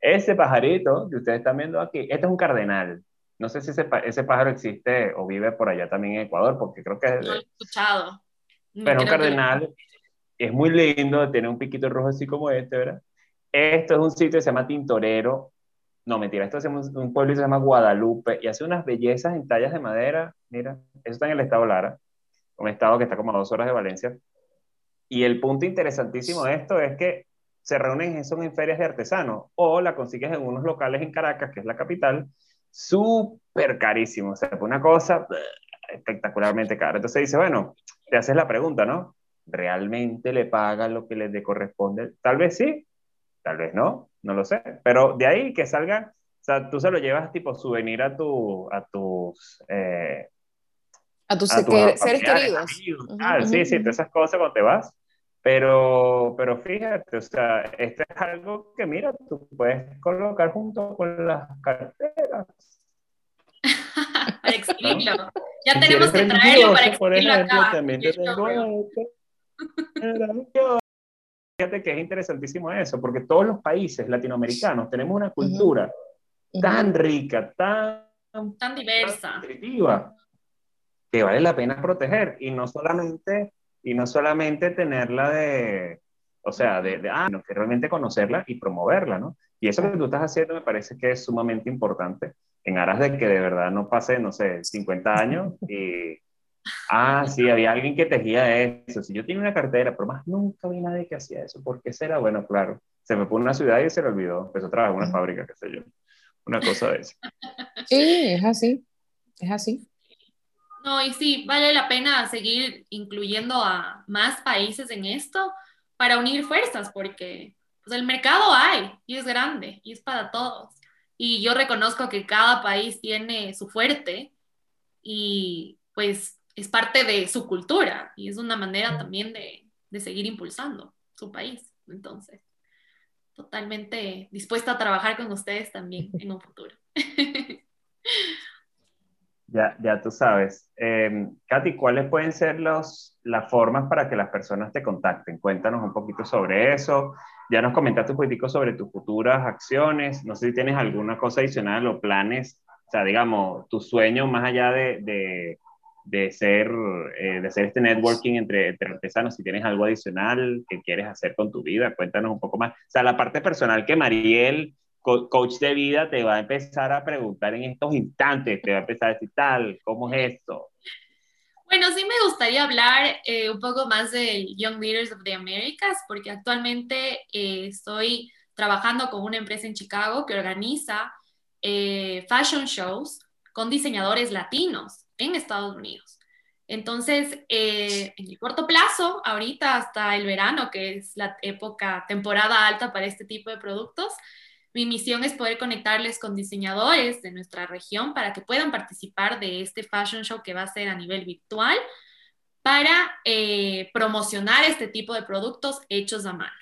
Ese pajarito que ustedes están viendo aquí, este es un cardenal. No sé si ese, ese pájaro existe o vive por allá también en Ecuador, porque creo que es... No lo he escuchado. Pero un cardenal es muy lindo, tiene un piquito rojo así como este, ¿verdad? Esto es un sitio que se llama Tintorero, no, mentira, esto es un, pueblo que se llama Guadalupe y hace unas bellezas en tallas de madera. Mira, eso está en el estado Lara, un estado que está como a dos horas de Valencia. Y el punto interesantísimo de esto es que se reúnen eso en ferias de artesanos o la consigues en unos locales en Caracas, que es la capital, súper carísimo. O sea, una cosa espectacularmente cara. Entonces dice, bueno, te haces la pregunta, ¿no? ¿Realmente le pagan lo que les corresponde? Tal vez sí, tal vez no no lo sé. Pero de ahí que salga, o sea, tú se lo llevas tipo souvenir a, tu, a tus... Eh, a tus, seres queridos. Sí, sí, todas esas cosas cuando te vas. Pero, pero fíjate, o sea, esto es algo que, mira, tú puedes colocar junto con las carteras. para exhibirlo. Ya tenemos que traerlo para exhibirlo acá. También te tengo *laughs* Fíjate que es interesantísimo eso, porque todos los países latinoamericanos tenemos una cultura tan rica, tan, tan diversa, tan que vale la pena proteger y no solamente y no solamente tenerla de, o sea, de, de ah, no, que realmente conocerla y promoverla, ¿no? Y eso que tú estás haciendo me parece que es sumamente importante en aras de que de verdad no pase, no sé, 50 años y Ah, sí, había alguien que tejía eso. Si yo tenía una cartera, pero más nunca vi nadie que hacía eso. ¿Por qué será? Bueno, claro. Se me pone una ciudad y se le olvidó. Empezó a trabajar en una fábrica, qué sé yo. Una cosa de eso. Sí, es así. Es así. No, y sí, vale la pena seguir incluyendo a más países en esto para unir fuerzas, porque pues, el mercado hay y es grande y es para todos. Y yo reconozco que cada país tiene su fuerte y pues es parte de su cultura y es una manera también de, de seguir impulsando su país. Entonces, totalmente dispuesta a trabajar con ustedes también en un futuro. *laughs* Ya, ya tú sabes. Eh, Katy, ¿cuáles pueden ser los, las formas para que las personas te contacten? Cuéntanos un poquito sobre eso. Ya nos comentaste un poquitico sobre tus futuras acciones. No sé si tienes alguna cosa adicional o planes, o sea, digamos, tu sueño más allá de, de, ser, eh, de hacer este networking entre, entre artesanos. Si tienes algo adicional que quieres hacer con tu vida, cuéntanos un poco más. O sea, la parte personal que Mariel, coach de vida, te va a empezar a preguntar en estos instantes, te va a empezar a decir tal, ¿cómo es esto? Bueno, sí me gustaría hablar eh, un poco más del Young Leaders of the Americas, porque actualmente eh, estoy trabajando con una empresa en Chicago que organiza fashion shows con diseñadores latinos en Estados Unidos. Entonces, en el corto plazo, ahorita hasta el verano, que es la época, temporada alta para este tipo de productos, mi misión es poder conectarles con diseñadores de nuestra región para que puedan participar de este fashion show que va a ser a nivel virtual para eh, promocionar este tipo de productos hechos a mano.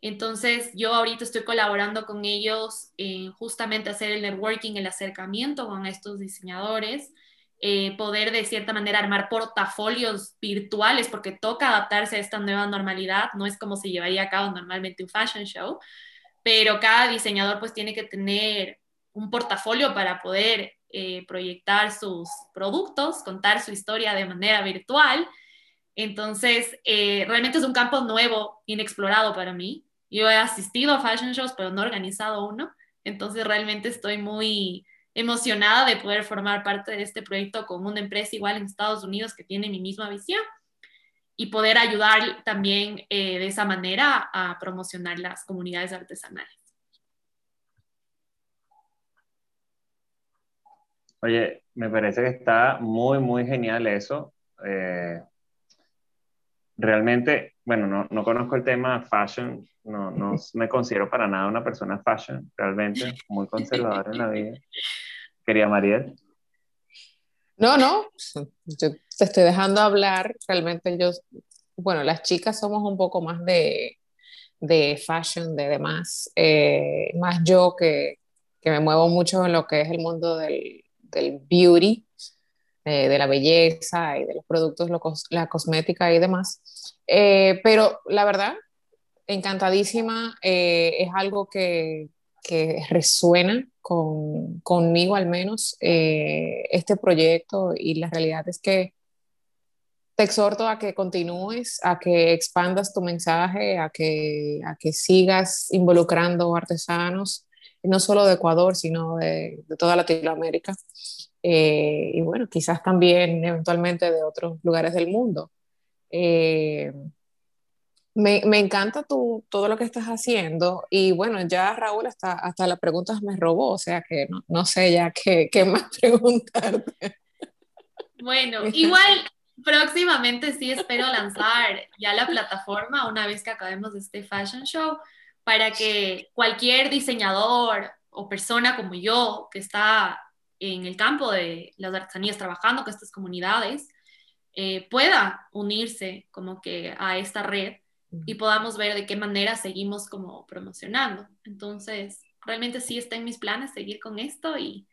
Entonces, yo ahorita estoy colaborando con ellos en justamente hacer el networking, el acercamiento con estos diseñadores, eh, poder de cierta manera armar portafolios virtuales, porque toca adaptarse a esta nueva normalidad, no es como se llevaría a cabo normalmente un fashion show, pero cada diseñador pues tiene que tener un portafolio para poder eh, proyectar sus productos, contar su historia de manera virtual. Entonces, eh, realmente es un campo nuevo, inexplorado para mí. Yo he asistido a fashion shows, pero no he organizado uno. Entonces, realmente estoy muy emocionada de poder formar parte de este proyecto con una empresa igual en Estados Unidos que tiene mi misma visión y poder ayudar también eh, de esa manera a promocionar las comunidades artesanales. Oye, me parece que está muy, muy genial eso. Eh, realmente, bueno, no, no, conozco el tema fashion, no, no *laughs* me considero para nada una persona fashion, realmente, muy *laughs* conservadora en la vida. Quería Mariel. No, no, *laughs* yo te estoy dejando hablar. Realmente yo, bueno, las chicas somos un poco más de, de fashion, de demás, eh, más yo que, que, me muevo mucho en lo que es el mundo del, del beauty, eh, de la belleza y de los productos, la cosmética y demás. Eh, pero la verdad, encantadísima, es algo que, que resuena con, conmigo al menos eh, este proyecto y la realidad es que te exhorto a que continúes, a que expandas tu mensaje, a que, a que sigas involucrando artesanos, no solo de Ecuador, sino de, de toda Latinoamérica. Eh, y bueno, quizás también eventualmente de otros lugares del mundo. Eh, me, me, encanta tu, todo lo que estás haciendo y bueno, ya Raúl hasta, hasta las preguntas me robó, o sea que no, no sé ya qué, *laughs* qué, más preguntarte. Bueno, igual próximamente sí espero lanzar ya la plataforma una vez que acabemos este fashion show para que cualquier diseñador o persona como yo que está en el campo de las artesanías trabajando con estas comunidades eh, pueda unirse como que a esta red y podamos ver de qué manera seguimos como promocionando. Entonces, realmente sí está en mis planes seguir con esto y,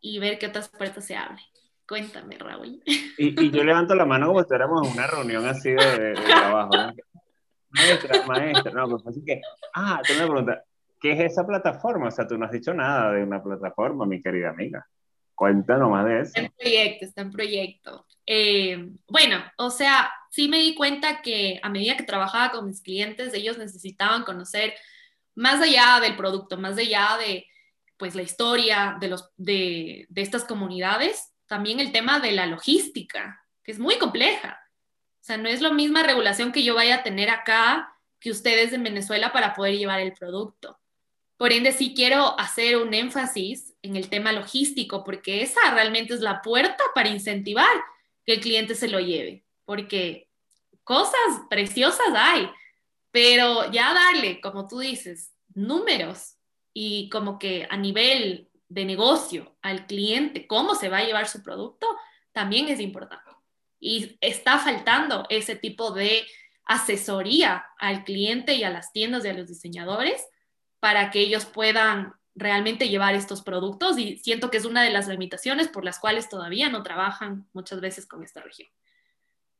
y ver qué otras puertas se abren. Cuéntame, Raúl. Y, y, yo levanto la mano como si fuéramos en una reunión así de, trabajo. *laughs* Maestra, maestra, no, pues así que, ah, tú me preguntas, ¿qué es esa plataforma? O sea, tú no has dicho nada de una plataforma, mi querida amiga. Cuéntanos más de eso. Está en proyecto, está en proyecto. Eh, bueno, o sea, sí me di cuenta que a medida que trabajaba con mis clientes, ellos necesitaban conocer más allá del producto, más allá de pues la historia de, los, de, de estas comunidades, también el tema de la logística, que es muy compleja. O sea, no es la misma regulación que yo vaya a tener acá que ustedes en Venezuela para poder llevar el producto. Por ende, sí quiero hacer un énfasis en el tema logístico, porque esa realmente es la puerta para incentivar que el cliente se lo lleve, porque cosas preciosas hay, pero ya darle, como tú dices, números y como que a nivel de negocio al cliente, cómo se va a llevar su producto, también es importante. Y está faltando ese tipo de asesoría al cliente y a las tiendas y a los diseñadores para que ellos puedan realmente llevar estos productos y siento que es una de las limitaciones por las cuales todavía no trabajan muchas veces con esta región.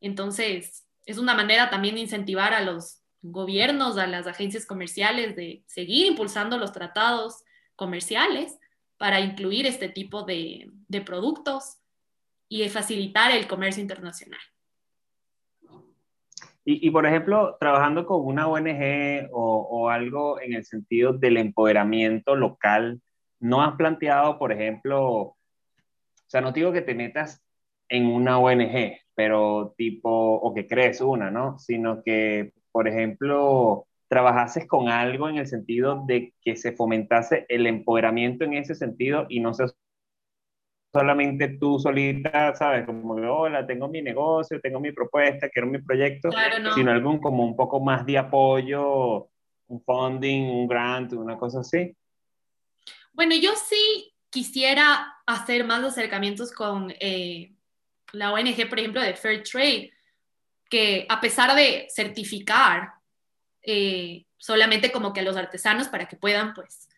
Entonces, es una manera también de incentivar a los gobiernos, a las agencias comerciales de seguir impulsando los tratados comerciales para incluir este tipo de, de productos y facilitar el comercio internacional. Y, por ejemplo, trabajando con una ONG o, o, algo en el sentido del empoderamiento local, ¿no has planteado, por ejemplo, o sea, no digo que te metas en una ONG, pero tipo, o que crees una, ¿no? Sino que, por ejemplo, trabajases con algo en el sentido de que se fomentase el empoderamiento en ese sentido y no se solamente tú solita, ¿sabes? Como que, hola, tengo mi negocio, tengo mi propuesta, quiero mi proyecto, sino algo como un poco más de apoyo, un funding, un grant, una cosa así. Bueno, yo sí quisiera hacer más acercamientos con eh, la ONG, por ejemplo, de Fair Trade, que a pesar de certificar eh, solamente como que a los artesanos para que puedan, pues,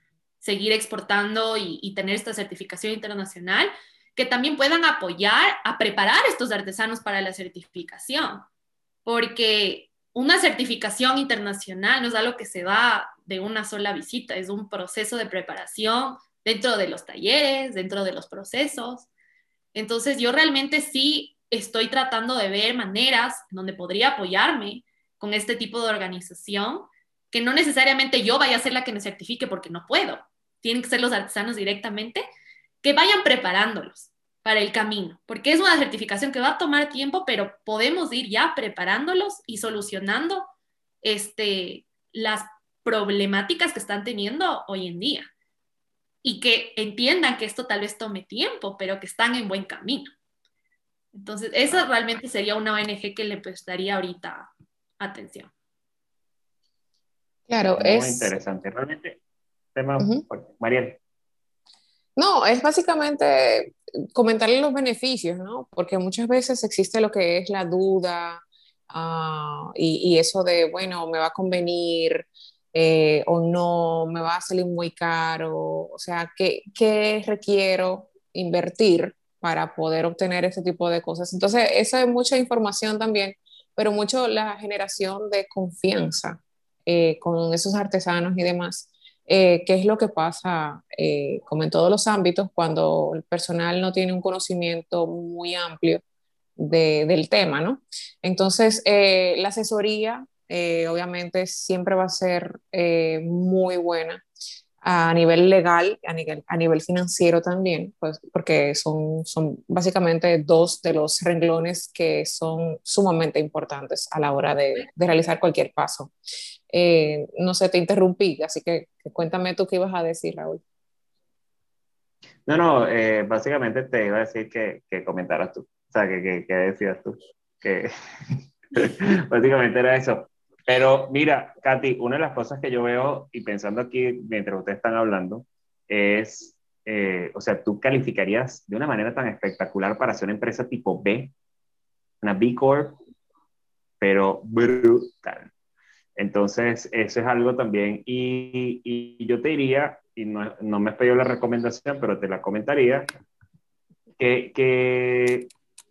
seguir exportando y, tener esta certificación internacional, que también puedan apoyar a preparar estos artesanos para la certificación, porque una certificación internacional no es algo que se da de una sola visita, es un proceso de preparación dentro de los talleres, dentro de los procesos. Entonces yo realmente sí estoy tratando de ver maneras donde podría apoyarme con este tipo de organización, que no necesariamente yo vaya a ser la que me certifique porque no puedo, tienen que ser los artesanos directamente, que vayan preparándolos para el camino, porque es una certificación que va a tomar tiempo, pero podemos ir ya preparándolos y solucionando este, las problemáticas que están teniendo hoy en día y que entiendan que esto tal vez tome tiempo, pero que están en buen camino. Entonces, esa realmente sería una ONG que le prestaría ahorita atención. Claro, Muy es... interesante, realmente tema Mariel. No, es básicamente comentarle los beneficios, ¿no? Porque muchas veces existe lo que es la duda uh, y, y, eso de, bueno, me va a convenir eh, o no, me va a salir muy caro, o sea, ¿qué, ¿qué, requiero invertir para poder obtener ese tipo de cosas? Entonces, eso es mucha información también, pero mucho la generación de confianza eh, con esos artesanos y demás eh, qué es lo que pasa, eh, como en todos los ámbitos, cuando el personal no tiene un conocimiento muy amplio de, del tema, ¿no? Entonces, eh, la asesoría, obviamente, siempre va a ser muy buena a nivel legal, a nivel, a nivel financiero también, pues, porque son, son básicamente dos de los renglones que son sumamente importantes a la hora de, de realizar cualquier paso. Eh, no sé, te interrumpí, así que, cuéntame tú qué ibas a decir, Raúl. No, no, eh, básicamente te iba a decir que, que comentaras tú, o sea, que, que, decías tú, que *laughs* básicamente era eso. Pero mira, Katy, una de las cosas que yo veo y pensando aquí mientras ustedes están hablando es, eh, o sea, tú calificarías de una manera tan espectacular para ser una empresa tipo B, una B Corp, pero brutal. Entonces, eso es algo también. Y, yo te diría, y no, no me pidió la recomendación, pero te la comentaría, que, que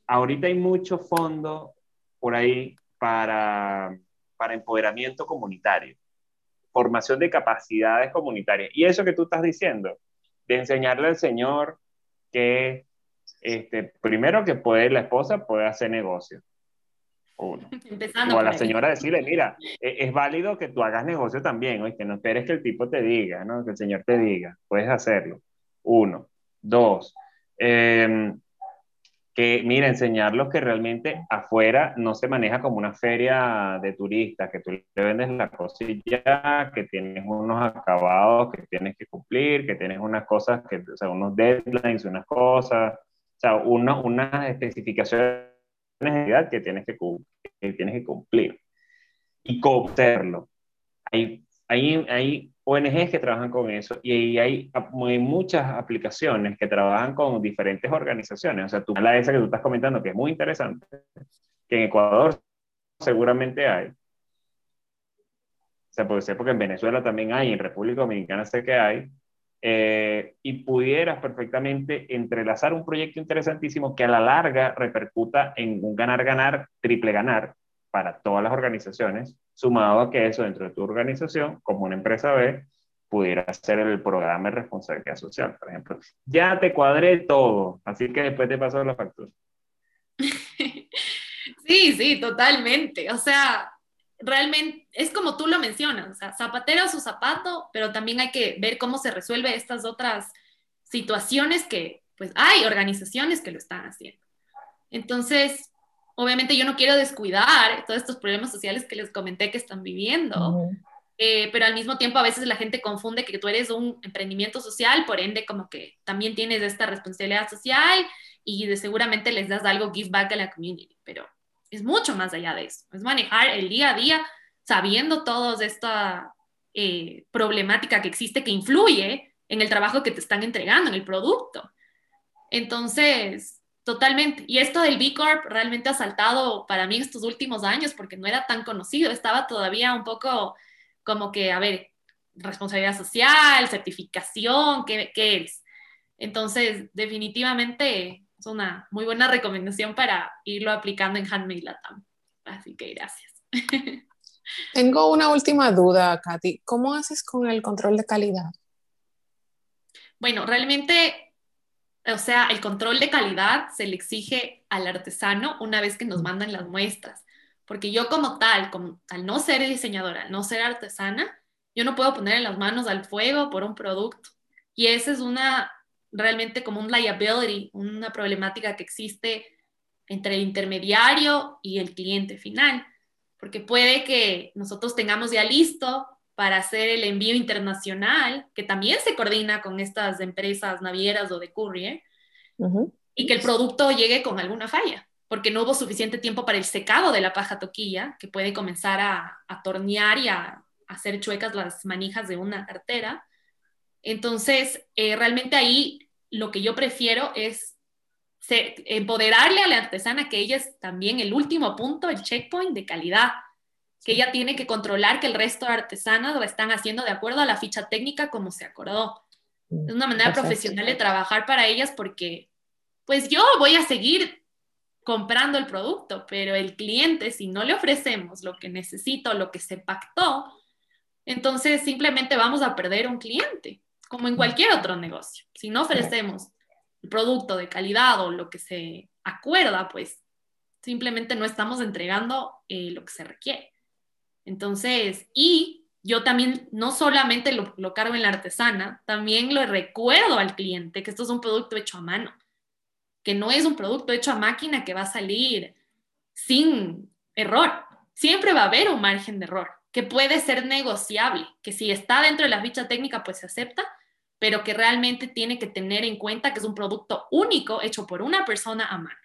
ahorita hay mucho fondo por ahí para para empoderamiento comunitario, formación de capacidades comunitarias. Y eso que tú estás diciendo, de enseñarle al Señor que, este, primero que puede, la esposa puede hacer negocio. Uno. *laughs* o a la señora decirle, mira, e, es, válido que tú hagas negocio también, que no esperes que el tipo te diga, ¿no? que el Señor te diga, puedes hacerlo. Uno. Dos. Eh, que, mira, enseñarlos que realmente afuera no se maneja como una feria de turistas, que tú le vendes la cosilla, que tienes unos acabados que tienes que cumplir, que tienes unas cosas, que, o sea, unos deadlines, unas cosas, o sea, uno, unas especificaciones que tienes que, que tienes que cumplir y cooptarlo. Hay, hay, hay ONGs que trabajan con eso y hay, muchas aplicaciones que trabajan con diferentes organizaciones. O sea, tú, la esa que tú estás comentando, que es muy interesante, que en Ecuador seguramente hay. O sea, puede ser porque en Venezuela también hay, en República Dominicana sé que hay, eh, y pudieras perfectamente entrelazar un proyecto interesantísimo que a la larga repercuta en un ganar-ganar, triple ganar para todas las organizaciones, sumado a que eso dentro de tu organización, como una empresa B, pudiera ser el programa de responsabilidad social, por ejemplo. Ya te cuadré todo, así que después te paso la factura. *laughs* Sí, sí, totalmente. O sea, realmente es como tú lo mencionas, o sea, zapatero a su zapato, pero también hay que ver cómo se resuelve estas otras situaciones que, pues, hay organizaciones que lo están haciendo. Entonces, obviamente yo no quiero descuidar todos estos problemas sociales que les comenté que están viviendo, eh, pero al mismo tiempo a veces la gente confunde que tú eres un emprendimiento social, por ende como que también tienes esta responsabilidad social y de seguramente les das algo give back a la community, pero es mucho más allá de eso, es manejar el día a día sabiendo toda esta eh, problemática que existe que influye en el trabajo que te están entregando, en el producto. Entonces, totalmente. Y esto del B Corp realmente ha saltado para mí estos últimos años porque no era tan conocido, estaba todavía un poco como que, a ver, responsabilidad social, certificación, ¿qué, qué es? Entonces, definitivamente es una muy buena recomendación para irlo aplicando en Handmade Latam. Así que gracias. *laughs* Tengo una última duda, Katy. ¿Cómo haces con el control de calidad? Bueno, realmente, o sea, el control de calidad se le exige al artesano una vez que nos mandan las muestras. Porque yo como tal, como, al no ser diseñadora, al no ser artesana, yo no puedo poner las manos al fuego por un producto. Y esa es una realmente como un liability, una problemática que existe entre el intermediario y el cliente final, porque puede que nosotros tengamos ya listo para hacer el envío internacional, que también se coordina con estas empresas navieras o de courier, y que el producto llegue con alguna falla, porque no hubo suficiente tiempo para el secado de la paja toquilla, que puede comenzar a, a tornear y a hacer chuecas las manijas de una cartera, entonces, eh, realmente ahí lo que yo prefiero es empoderarle a la artesana que ella es también el último punto, el checkpoint de calidad, que ella tiene que controlar que el resto de artesanas lo están haciendo de acuerdo a la ficha técnica como se acordó. Mm, es una manera profesional de trabajar para ellas porque, pues yo voy a seguir comprando el producto, pero el cliente, si no le ofrecemos lo que necesita o lo que se pactó, entonces simplemente vamos a perder un cliente, como en cualquier otro negocio. Si no ofrecemos el producto de calidad o lo que se acuerda, pues simplemente no estamos entregando eh, lo que se requiere. Entonces, y yo también no solamente lo, lo cargo en la artesana, también lo recuerdo al cliente que esto es un producto hecho a mano, que no es un producto hecho a máquina que va a salir sin error. Siempre va a haber un margen de error que puede ser negociable, que si está dentro de la ficha técnica, pues se acepta, pero que realmente tiene que tener en cuenta que es un producto único hecho por una persona a mano.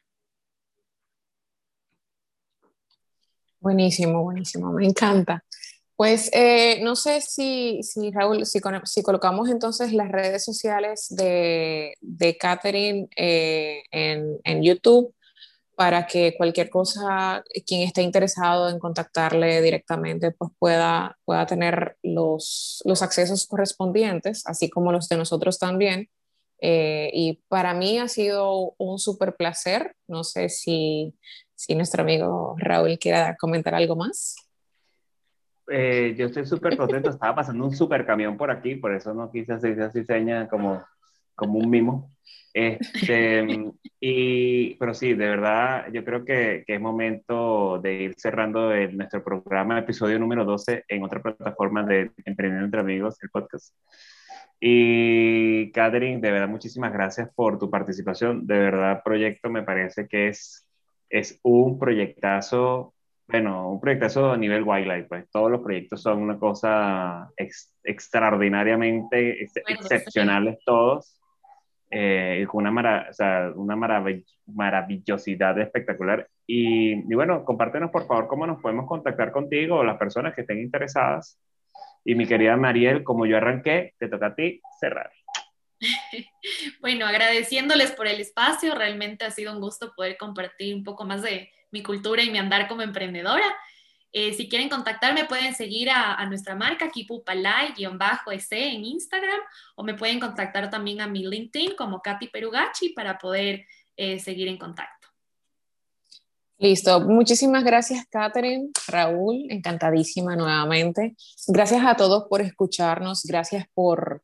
Buenísimo, buenísimo, me encanta. Pues eh, no sé si, si Raúl, si, colocamos entonces las redes sociales de, de Catherine eh, en, en YouTube para que cualquier cosa, quien esté interesado en contactarle directamente, pues pueda, pueda tener los, los accesos correspondientes, así como los de nosotros también. Eh, y para mí ha sido un súper placer. No sé si, si nuestro amigo Raúl quiera comentar algo más. Eh, yo estoy súper contento. Estaba pasando un súper camión por aquí, por eso no quise hacer así señas como, como un mimo. Este, y, pero sí, de verdad, yo creo que, que es momento de ir cerrando el, nuestro programa, episodio número 12, en otra plataforma de Emprender entre Amigos, el podcast. Y Catherine, de verdad, muchísimas gracias por tu participación. De verdad, proyecto me parece que es, es un proyectazo, bueno, un proyectazo a nivel wildlife. Pues todos los proyectos son una cosa extraordinariamente excepcionales todos eh, con una, o sea, una maravillosidad espectacular. Y, y, bueno, compártenos por favor cómo nos podemos contactar contigo o las personas que estén interesadas. Y mi querida Mariel, como yo arranqué, te toca a ti cerrar. *laughs* Bueno, agradeciéndoles por el espacio, realmente ha sido un gusto poder compartir un poco más de mi cultura y mi andar como emprendedora. Eh, si quieren contactarme, pueden seguir a, nuestra marca Kipupalai-S en Instagram o me pueden contactar también a mi LinkedIn como Katy Perugachi para poder eh, seguir en contacto. Listo. Muchísimas gracias, Catherine, Raúl. Encantadísima nuevamente. Gracias a todos por escucharnos. Gracias por,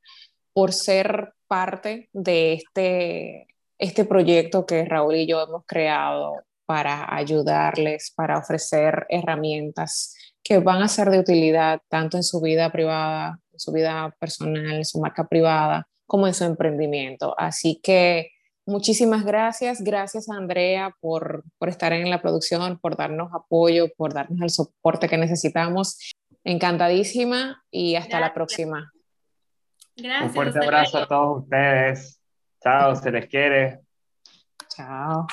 por ser parte de este, este proyecto que Raúl y yo hemos creado para ayudarles, para ofrecer herramientas que van a ser de utilidad tanto en su vida privada, en su vida personal, en su marca privada, como en su emprendimiento. Así que muchísimas gracias. Gracias a Andrea por, por estar en la producción, por darnos apoyo, por darnos el soporte que necesitamos. Encantadísima y hasta la próxima. Gracias. Un fuerte abrazo a todos ustedes. Chao, se les quiere. Chao.